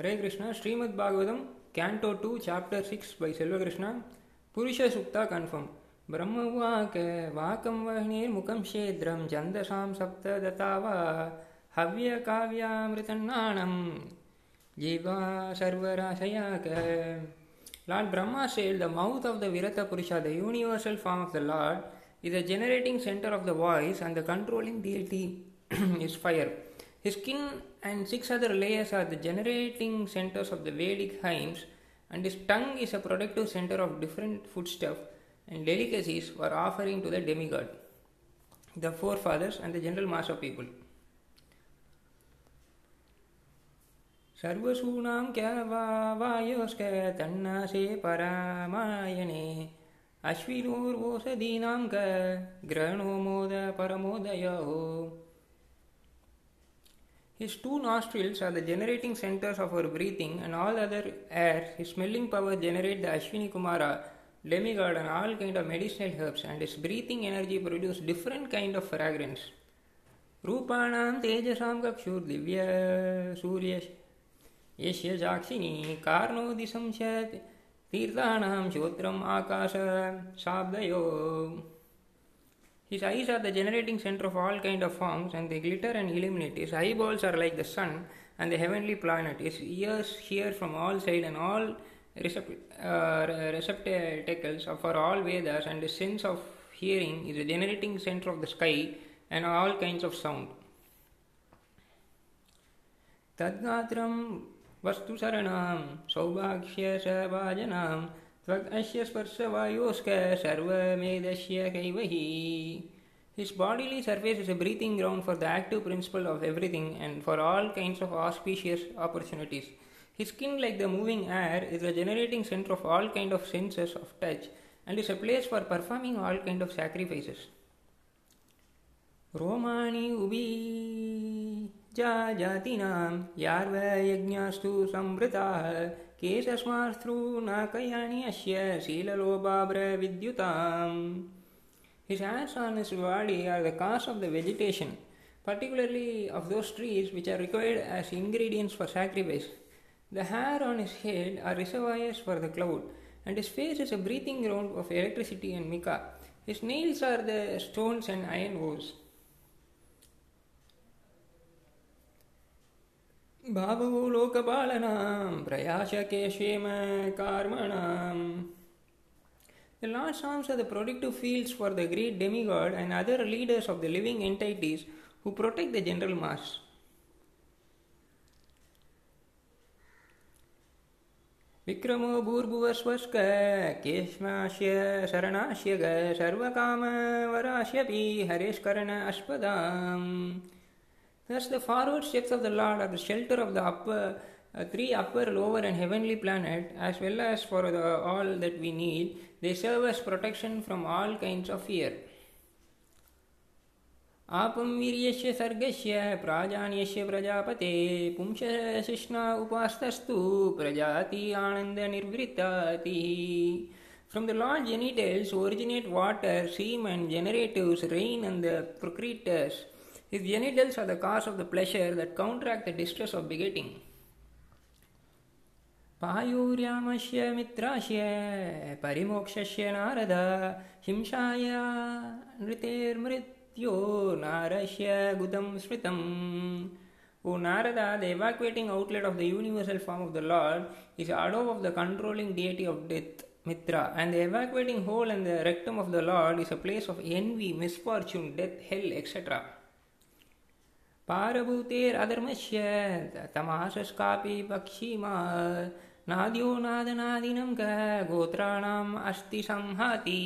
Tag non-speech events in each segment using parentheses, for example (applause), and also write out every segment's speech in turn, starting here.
Hare Krishna. Srimad Bhagavatam canto two chapter six by Selvakrishna. Purusha Sukta confirm பிரம்மவாக்க வாக்கம் வஹ்னீர் முகம் ஷேத்ரம் சந்தசாம் சப்த ததாவா ஹவ்ய காவியாமிருதநாணம் ஜீவா சர்வராசயாக்க lord Brahma shall the mouth of the Virata Purusha the universal form of the lord is the generating center of the voice and the controlling deity (clears throat) is fire. His skin and six other layers are the generating centers of the Vedic hymns, and his tongue is a productive center of different foodstuff and delicacies for offering to the demigod, the forefathers, and the general mass of people. सर्वसूनां वायोस्क तन्नासे परामायणे अश्विनोर्वोषधीनां क ग्रहणो मोद परमोदयो His two nostrils are the generating centers of our breathing, and all other air, his smelling power generate the Ashwini Kumara, demigod, and all kind of medicinal herbs, and his breathing energy produce different kind of fragrance. रूपाणां तेजसां कक्षुर्दिव्य सूर्य यस्य साक्षिणी कार्णोदिशं च तीर्थाणां श्रोत्रम् आकाश शाब्दयो His eyes are the generating center of all kind of forms and they glitter and illuminate. His eyeballs are like the sun and the heavenly planet. His ears hear from all sides and all recept- uh, receptacles for all Vedas and his sense of hearing is the generating center of the sky and all kinds of sound. तद्गात्रं वस्तुशरणां सौभाग्यसभाजनां त्वगस्य स्पर्शवायोस्क सर्वमेदस्य कैवहि His bodily surface is a breathing ground for the active principle of everything and for all kinds of auspicious opportunities. His skin, like the moving air, is the generating center of all kind of senses of touch and is a place for performing all kind of sacrifices. रोमाणि उबी जा जातीनां यार्वयज्ञास्तु संवृताः Kesasmastrunakayaniasya Silalobabra Vidyutam. His hands and his body are the cause of the vegetation, particularly of those trees which are required as ingredients for sacrifice. The hair on his head are reservoirs for the cloud, and his face is a breathing ground of electricity and mica. His nails are the stones and iron ores. भावो लोकपालनां the productive fields for the great demigod and other leaders of the living entities who protect the general mass. विक्रमो भूर्भुवस्वस्क केष्मास्य शरणास्य ग सर्वकामवरास्यपि हरेष्कर्ण अस्पदाम् Thus, the forward steps of the Lord are the shelter of the upper, uh, three upper, lower, and heavenly planet, as well as for the, all that we need. They serve as protection from all kinds of fear. आपं वीर्यस्य सर्गस्य प्राजान्यस्य प्रजापते पुंसशिष्णा उपास्तस्तु प्रजाति आनन्दनिर्वृत्तातिः From the Lord genitals originate water, steam, and generatives, rain, and the procreators. His genitals are the cause of the pleasure that counteract the distress of begetting. पायुर्यामस्य मित्रास्य परिमोक्षस्य Narad हिंसाय नृतेर्मृत्यो नारस्य गुदं स्मृतम् O Narada, the evacuating outlet of the universal form of the Lord, is Adov of the controlling deity of death, Mitra, and the evacuating hole and the rectum of the Lord is a place of envy, misfortune, death, hell, etc. पारभूतेरधर्मस्य तमाशस्कापि पक्षिमा नाद्यो नादनादिनं क गोत्राणाम् अस्ति संहति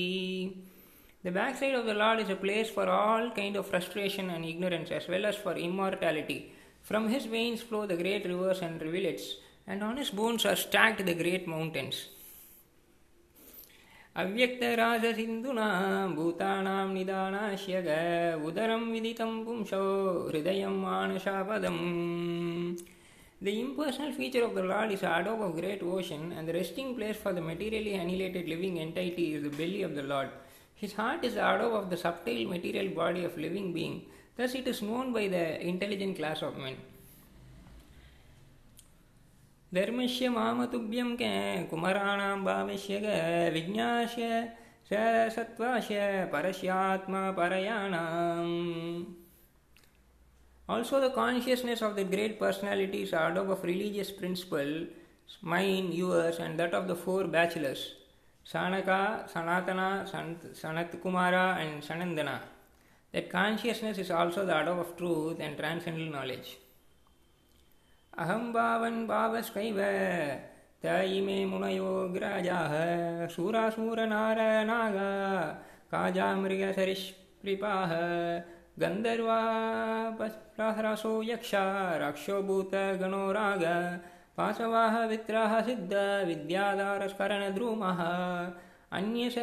The backside of the Lord is a place for all kind of frustration and ignorance as well as for immortality. From his veins flow the great rivers and rivulets, and on his bones are stacked the great mountains. अव्यक्तराजसिन्धुना भूतानां निदानास्य ग उदरं विदितं पुंसो हृदयं मानसापदम् The impersonal feature of the Lord is Adov of great ocean, and the resting place for the materially annihilated living entity is the belly of the Lord. His heart is the Adov of the subtle material body of living being. Thus, it is known by the intelligent class of men. धर्मस्य मामतुभ्यं के कुमराणां भावस्य ग विज्ञास्य स सत्त्वास्य परस्यात्मा parayanam. Also, the consciousness of the great personalities out of religious principle, mine, yours, and that of the four bachelors, Sanaka, Sanatana, Sanat Kumara, and Sanandana. That consciousness is also the adab of truth and transcendental knowledge. अहं वावन् भावस्कैव त इमे मुनयोग्राजाः सूरासूरनार काजामृगसरिष्कृपाः काजामृगसरिष्पृपाः गन्धर्वाह्रासो यक्षा राक्षोभूतगणोराग पाशवाः वित्राः सिद्ध विद्याधारस्करणध्रुमः अन्यश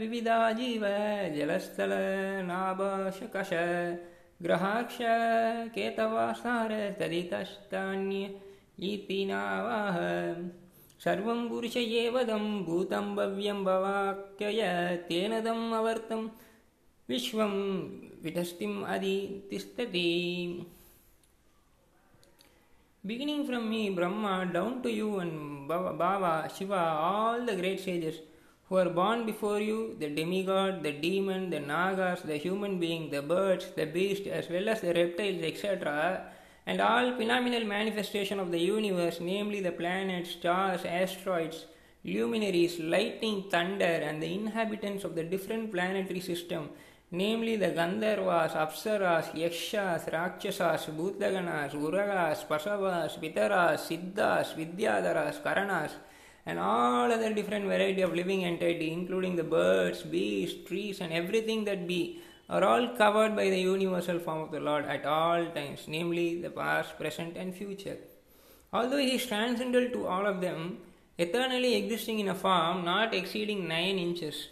विविधा जीव जलस्थलनाभशकश ग्रहाक्ष केतवासार तदितस्तान्य इति नावाह। सर्वं पुरुषये वदं भूतं भव्यं भवाक्यय तेन दम् अवर्तं विश्वं विटस्तिम् अधितिष्ठति from me, Brahma, down to you and Baba, Shiva, all the great sages, who are born before you, the demigod, the demon, the nagas, the human being, the birds, the beast, as well as the reptiles, etc., and all phenomenal manifestation of the universe, namely the planets, stars, asteroids, luminaries, lightning, thunder, and the inhabitants of the different planetary system, namely the Gandharvas, Apsaras, Yakshas, Rakshasas, Bhutaganas, Uragas, Pasavas, Pitaras, Siddhas, Vidyadharas, Karanas, and all other different variety of living entity, including the birds, beasts, trees, and everything that be, are all covered by the universal form of the Lord at all times, namely the past, present, and future. Although He is transcendental to all of them, eternally existing in a form not exceeding nine inches.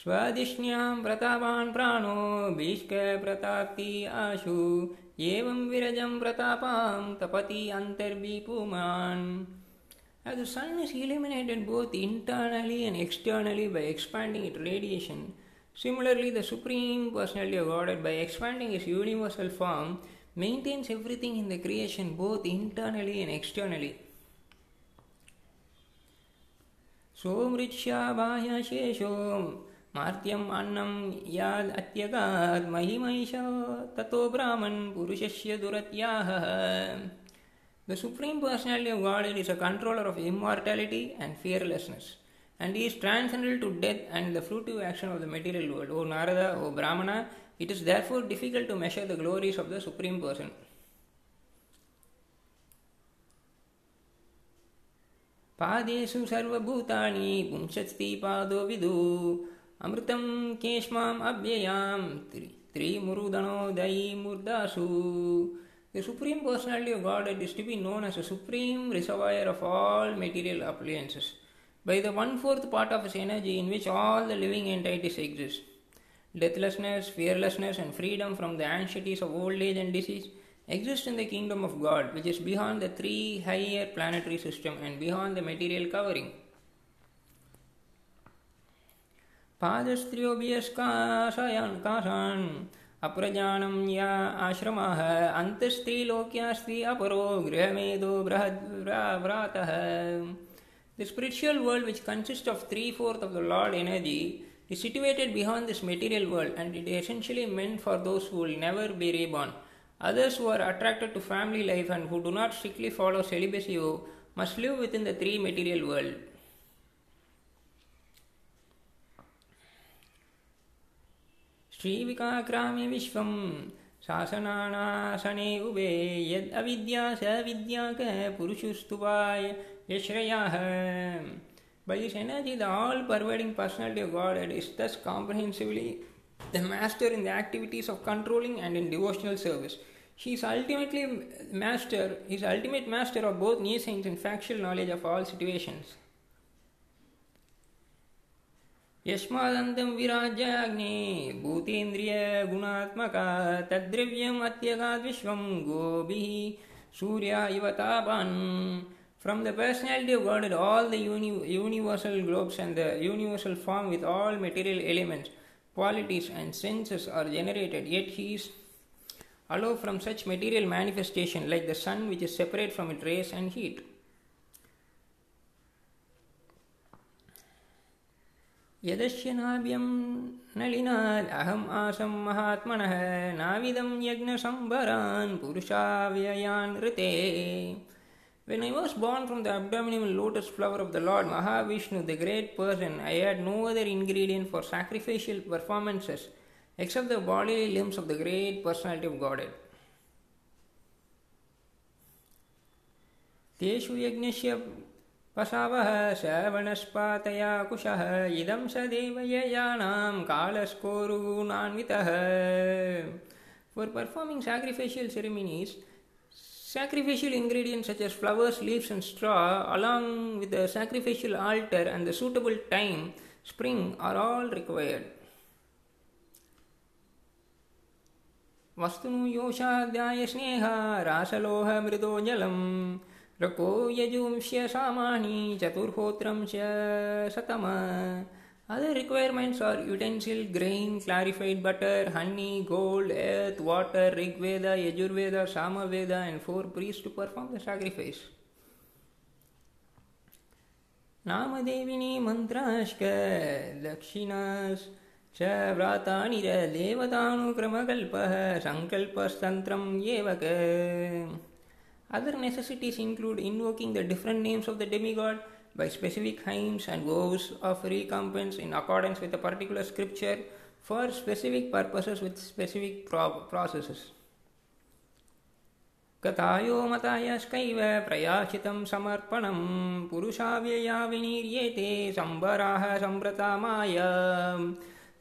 स्वदिष्ण्यां प्रतापान् प्राणो भीष्कप्रताप्ति आशु एवं विरजं प्रतापां तपति अन्तर्विपुमान् As the sun is illuminated both internally and externally by expanding its radiation, similarly the Supreme Personality of Godhead, by expanding its universal form, maintains everything in the creation both internally and externally. सोमृच्छा बाह्यशेषो मार्त्यम् अन्नं याद् अत्यगात् महिमैष ततो ब्राह्मन् पुरुषस्य दुरत्याः The Supreme Personality of Godhead is a controller of immortality and fearlessness, and he is transcendental to death and the fruitive action of the material world. O Narada, O Brahmana, it is therefore difficult to measure the glories of the Supreme Person. पादेषु सर्वभूतानि पुंसस्ति पादो विदु ಅಮೃತಂ ಕೇಶ್ಮಾಂ ಅವ್ಯಯಾಂ ತ್ರಿ ತ್ರಿಮುರುದಣೋದಯಿ ಮುರ್ದಾಸು The Supreme Personality of Godhead is to be known as the supreme reservoir of all material appliances, by the one fourth part of his energy in which all the living entities exist. Deathlessness, fearlessness, and freedom from the anxieties of old age and disease exist in the kingdom of God, which is beyond the three higher planetary system and beyond the material covering. पादस्त्रियोभियस्काशयान् काशान् अप्रजानं या आश्रमाः अन्तस्त्रीलोक्यास्ति अपरो गृहमेधो बृहद्व्रातः The spiritual world, which consists of three fourths of the Lord energy, is situated beyond this material world and it is essentially meant for those who will never be reborn. Others who are attracted to family life and who do not strictly follow celibacy must live within the three material world. श्रीविकाक्राम्य विश्वं शासनानासने उभे यद् अविद्या स विद्याक पुरुषस्तुवाय यश्रयाः By this energy, the all pervading personality of God is thus comprehensively the master in the activities of controlling and in devotional service. He is ultimately master, is ultimate master of both nescience and factual knowledge of all situations. यस्मादन्तं विराज्याग्ने भूतेन्द्रियगुणात्मका तद्द्रव्यम् अत्यगाद्विश्वं गोभिः Surya इव तापान् From the personality of God, all the uni- universal globes and the universal form with all material elements, qualities, and senses are generated, yet He is allow from such material manifestation like the sun which is separate from its rays and heat. यदस्य नाव्यं नलिनात् अहम् आसं महात्मनः नाविदं यज्ञसम्भरान् पुरुषाव्ययान् ऋते When I was born from the abdominal lotus flower of the Lord Mahavishnu, the great person, I had no other ingredient for sacrificial performances except the bodily limbs of the great personality of Godhead. तेषु यज्ञस्य पशावः श्रवणस्पातया कुशः इदं स देवययानां कालस्कोरुगुणान्वितः For performing sacrificial ceremonies, sacrificial ingredients such as flowers, leaves, and straw, along with the sacrificial altar and the suitable time, spring, are all required. वस्तुनु योषाध्याय स्नेह रासलोह मृदो जलम् रको यजुंश्य सामानी चतुर्होत्रम च शतम। Other requirements are utensil grain clarified butter honey gold earth water Rigveda Yajurveda Samaveda and four priest to perform the sacrifice नामदेविनी मंत्रांश्क दक्षिणाश च व्रातानिर देवतानुक्रमकल्पः संकल्पस्तन्त्रं एव Other necessities include invoking the different names of the demigod by specific hymns and vows of recompense in accordance with a particular scripture for specific purposes with specific pro- processes. कथायो मतायस्कैव प्रयाचितं समर्पणं पुरुषाव्यया विनीर्येते सम्बराः सम्प्रता Maya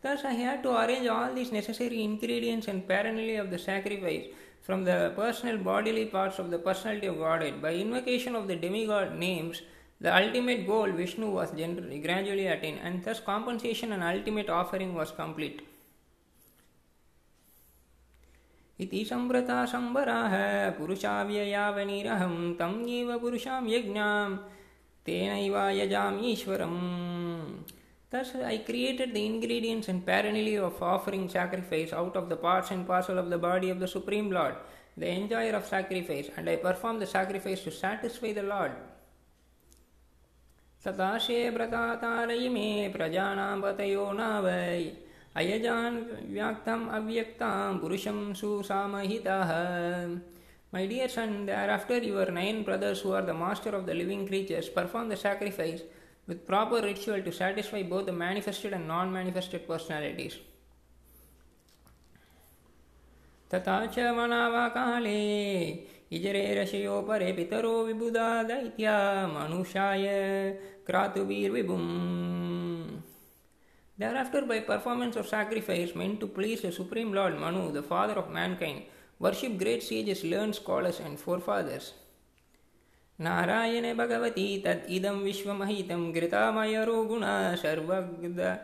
Thus, I had to arrange all these necessary ingredients and paraphernalia of the sacrifice from the personal bodily parts of the personality of Godhead by invocation of the demigod names the ultimate goal, Vishnu, was generally, gradually attained, and thus compensation and ultimate offering was complete. इति सम्प्रता सम्बराः पुरुषाव्ययावनिरहं तं एव पुरुषां यज्ञां तेनैव यजाम् ईश्वरम् Thus I created the ingredients and paraphernalia of offering sacrifice out of the parts and parcel of the body of the Supreme Lord, the enjoyer of sacrifice, and I performed the sacrifice to satisfy the Lord. सताशे व्रतातारयि मे प्रजानां पतयो नावै अयजान् व्याक्तम् अव्यक्तां पुरुषं सुसामहितः My dear son, thereafter your nine brothers who are the master of the living creatures perform the sacrifice with proper ritual to satisfy both the manifested and non-manifested personalities. तथा च मनावाकाले इजरे रशयो परे पितरो विबुधा दैत्या मनुष्याय Kratuvirvibhum. Thereafter, by performance of sacrifice meant to please the Supreme Lord Manu, the father of mankind, worship great sages, learned scholars, and forefathers. नारायणे Bhagwati तद् इदं विश्वमहितं घृतामयरो गुणा सर्वगुणाश्वताः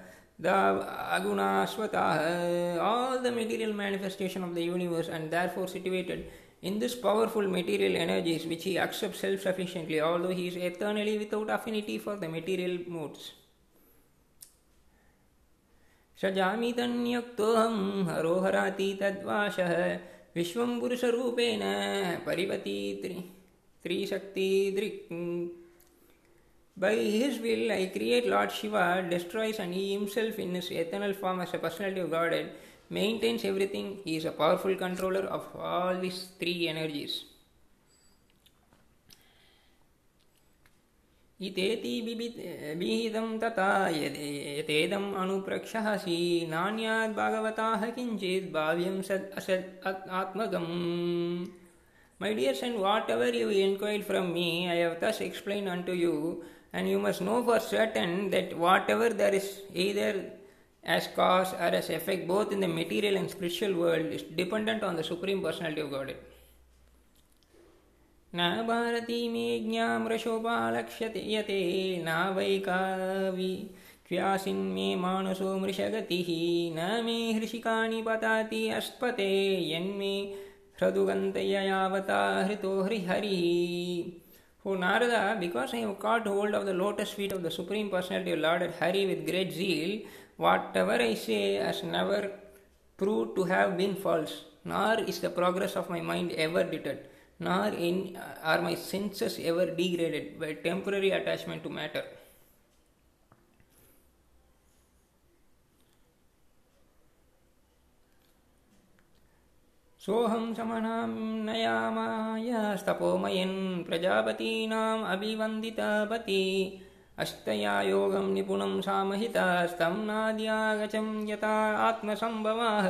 All the material manifestation of the universe and therefore situated in this powerful material energies which he accepts self sufficiently, although he is eternally without affinity for the material modes. सजामि तन्युक्तोऽहं हरोहराति तद्वाशः विश्वं पुरुषरूपेण परिवति त्रि त्रिशक्तिदृक् By his will, I create Lord Shiva, destroys and he himself in his eternal form as a personality of Godhead maintains everything. He is a powerful controller of all these three energies. इतेति विहितं तथा यतेदम् अनुप्रक्षहसि नान्याद् भागवताः किञ्चित् भाव्यं सद् असद् आत्मगम् My dear son, whatever you inquired from me, I have thus explained unto you, and you must know for certain that whatever there is either as cause or as effect both in the material and spiritual world is dependent on the Supreme Personality of Godhead. न भारती मे ज्ञामृशोपालक्ष्यते यते न वैकावि क्व्यासिन्मे मानसो मृषगतिः न मे हृषिकानि पताति अस्पते यन्मे Hradugantaya Yavata Hari Narada, because I have caught hold of the lotus feet of the Supreme Personality of Lord Hari with great zeal, whatever I say has never proved to have been false, nor is the progress of my mind ever deterred, nor in, are my senses ever degraded by temporary attachment to matter. सोऽहं समनां नयामायस्तपोमयन् प्रजापतीनाम् अभिवन्दितपति अस्तया योगं निपुणं सामहितास्तं नाद्यागचं यथा आत्मसम्भवाः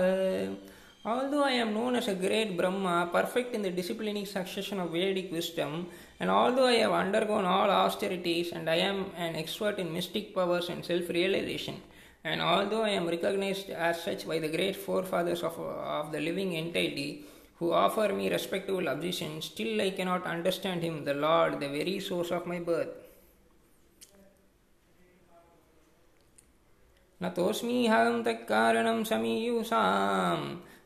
Although I am known as a great Brahma, perfect in the disciplining succession of Vedic wisdom, and although I have undergone all austerities and I am an expert in mystic powers and self realization, and although I am recognized as such by the great forefathers of, of the living entity who offer me respectable obeisance, still I cannot understand Him, the Lord, the very source of my birth. न तोऽस्मीहं तत्कारणं समीयुषां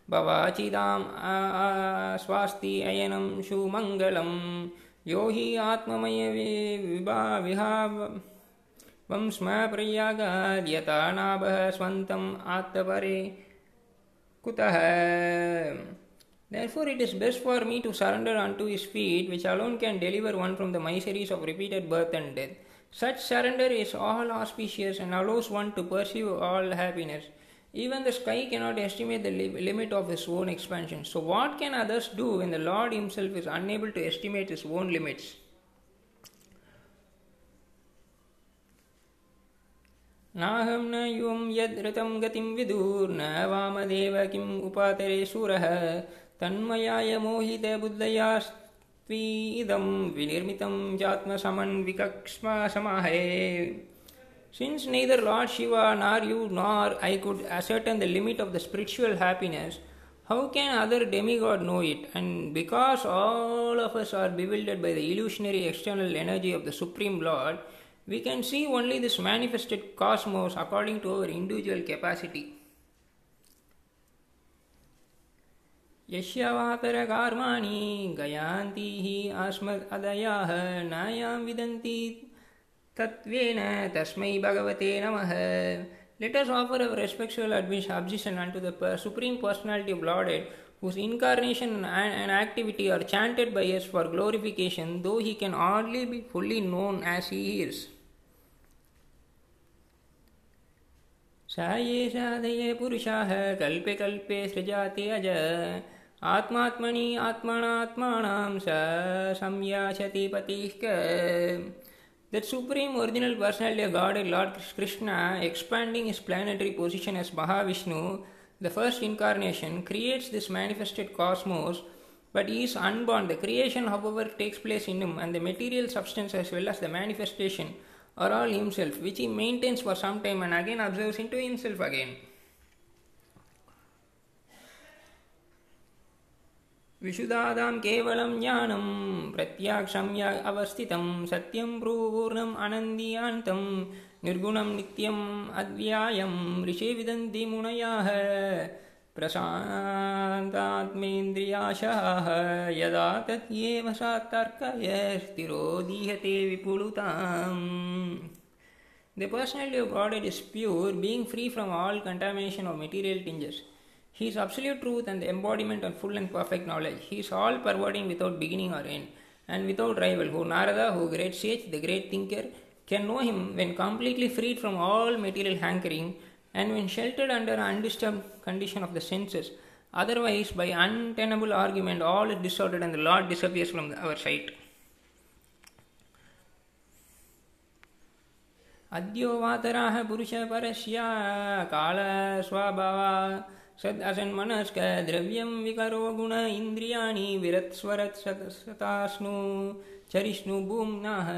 भवाचिदाम् स्वास्ति अयनं सुमङ्गलं यो हि आत्ममय विभा विहाव वं स्म प्रयागाद्यता नाभः स्वन्तम् आत्तपरे कुतः Therefore, it is best for me to surrender unto his feet, which alone can deliver one from the miseries of repeated birth and death. Such surrender is all auspicious and allows one to pursue all happiness. Even the sky cannot estimate the li- limit of his own expansion. So, what can others do when the Lord Himself is unable to estimate His own limits? नाहं न युवं यद्रतं गतिं विदुर्न वामदेव किम् उपातरे शूरः तन्मयाय मोहितबुद्धयास्त्वीदं विनिर्मितं चात्मसमन्विकक्ष्मा समाहे Since neither Lord Shiva nor you nor I could ascertain the limit of the spiritual happiness, how can other demigod know it? And because all of us are bewildered by the illusionary external energy of the Supreme Lord, we can see only this manifested cosmos according to our individual capacity. यस्यवातरकार्माणि गयान्ति हि अस्मदयाः नायां विदन्ति तत्त्वेन तस्मै भगवते नमः Let us offer our respectful obeisance unto the Supreme Personality of Lordhead, whose incarnation and activity are chanted by us for glorification, though he can hardly be fully known as he is. सायेषादये पुरुषाः कल्पे कल्पे सृजाते अज। आत्मात्मनि आत्मनात्मानां स संयाशति पति that supreme original personality god lord Krishna expanding is planetary position as Mahavishnu the first incarnation creates this manifested cosmos but is unbound the creation however takes place in and the material substance as well as the manifestation are all himself, which he maintains for some time and again observes into himself again. विशुदादां केवलं ज्ञानं प्रत्याक्षं य अवस्थितं सत्यं ब्रूपूर्णम् अनन्दीयान्तं निर्गुणं नित्यम् अव्यायं ऋषे विदन्ति मुनयाः प्रशान्तात्मेन्द्रियाशाः यदा तत्येव सा तर्कय स्थिरो दीयते विपुलताम् The personality of Godhead is pure, being free from all contamination of material tinges. He is absolute truth and the embodiment of full and perfect knowledge. He is all pervading without beginning or end, and without rival. Who Narada, who great sage, the great thinker, can know him when completely freed from all material hankering and when sheltered under an undisturbed condition of the senses. Otherwise, by untenable argument, all is disordered and the Lord disappears from our sight. अद्यो वातराः पुरुषपरस्य कालस्वभावा सद् असन्मनस्क द्रव्यं विकरो गुण इन्द्रियाणि विरत्स्वरत् सतास्नु चरिष्णु भूम्नः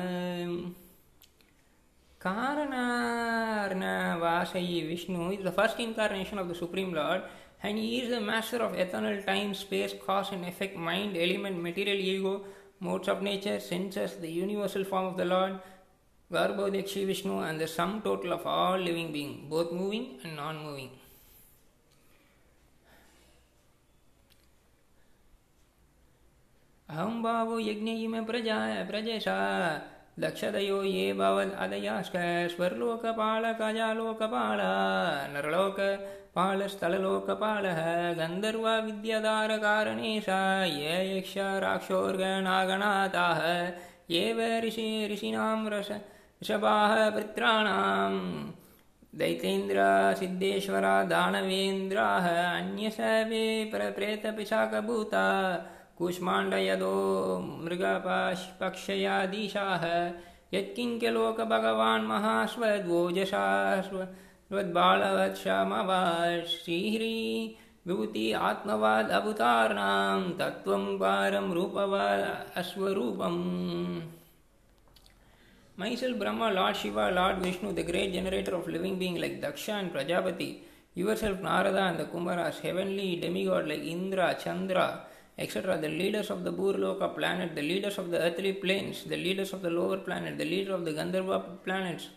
Karanarnavasayi Vishnu is the first incarnation of the Supreme Lord and he is the master of eternal time, space, cause and effect, mind, element, material ego, modes of nature, senses, the universal form of the Lord, Garbhodekshi Vishnu and the sum total of all living beings, both moving and non-moving. अहं भावो यज्ञ इमे प्रजा प्रजेशा दक्षदयो ये भवद् अदयाश्च स्वर्लोकपालकजालोकपाला नरलोकपालस्थलोकपालः गन्धर्वविद्याधारकारणे स यक्षा राक्षोर्गनागणाताः एव ऋषि ऋषीणां रस ऋषभाः पुत्राणां दैतेन्द्रा सिद्धेश्वरा दानवेन्द्राः अन्यसवे प्रेतपिशाकभूता कूष्माण्डयदो मृगपक्षयादीशाः यत्किं च लोक भगवान् महाश्वद्वोजशाश्वद्बालवत्समवाश्रीहरी विभूति आत्मवाद अवतारणाम तत्वम पारम रूपवाद अश्वरूपम। Myself Brahma, lord Shiva, lord Vishnu the great generator of living being like Daksha and Prajapati yourself Narada and the Kumara heavenly demigod like Indra Chandra etc., the leaders of the Burloka planet, the leaders of the earthly planes, the leaders of the lower planet, the leader of the Gandharva planets,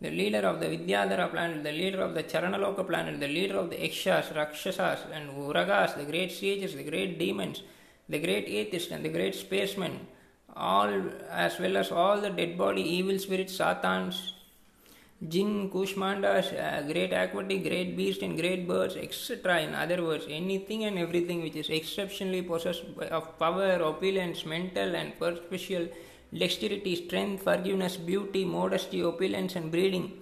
the leader of the Vidyadhara planet, the leader of the Charanaloka planet, the leader of the Ekshas, Rakshasas, and Uragas, the great sages, the great demons, the great atheists, and the great spacemen, all as well as all the dead body evil spirits, Satans, jinn, kushmandas, uh, great aquatic, great beast, and great birds, etc. In other words, anything and everything which is exceptionally possessed of power, opulence, mental and superficial dexterity, strength, forgiveness, beauty, modesty, opulence, and breeding,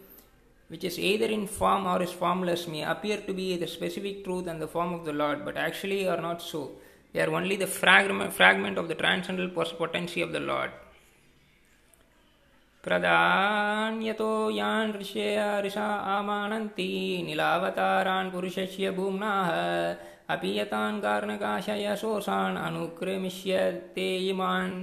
which is either in form or is formless, may appear to be the specific truth and the form of the Lord, but actually are not so. They are only the fragment, fragment of the transcendental potency of the Lord. प्रधान्यतो यान् ऋषा आमानन्ति नीलावतारान पुरुषस्य भूम्नाः अपि कारणकाशय शोषान अनुक्रमिष्यते इमान्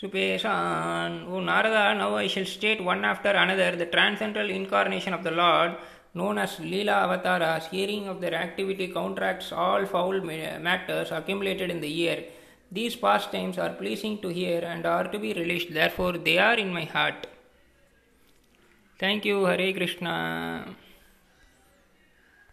सुपेशान O Narada now I shall state one after another the transcendental incarnation of the lord known as Leela Avataras, hearing of their activity counteracts all foul matters accumulated in the year. These pastimes are pleasing to hear and are to be relished, therefore, they are in my heart. Thank you, Hare Krishna.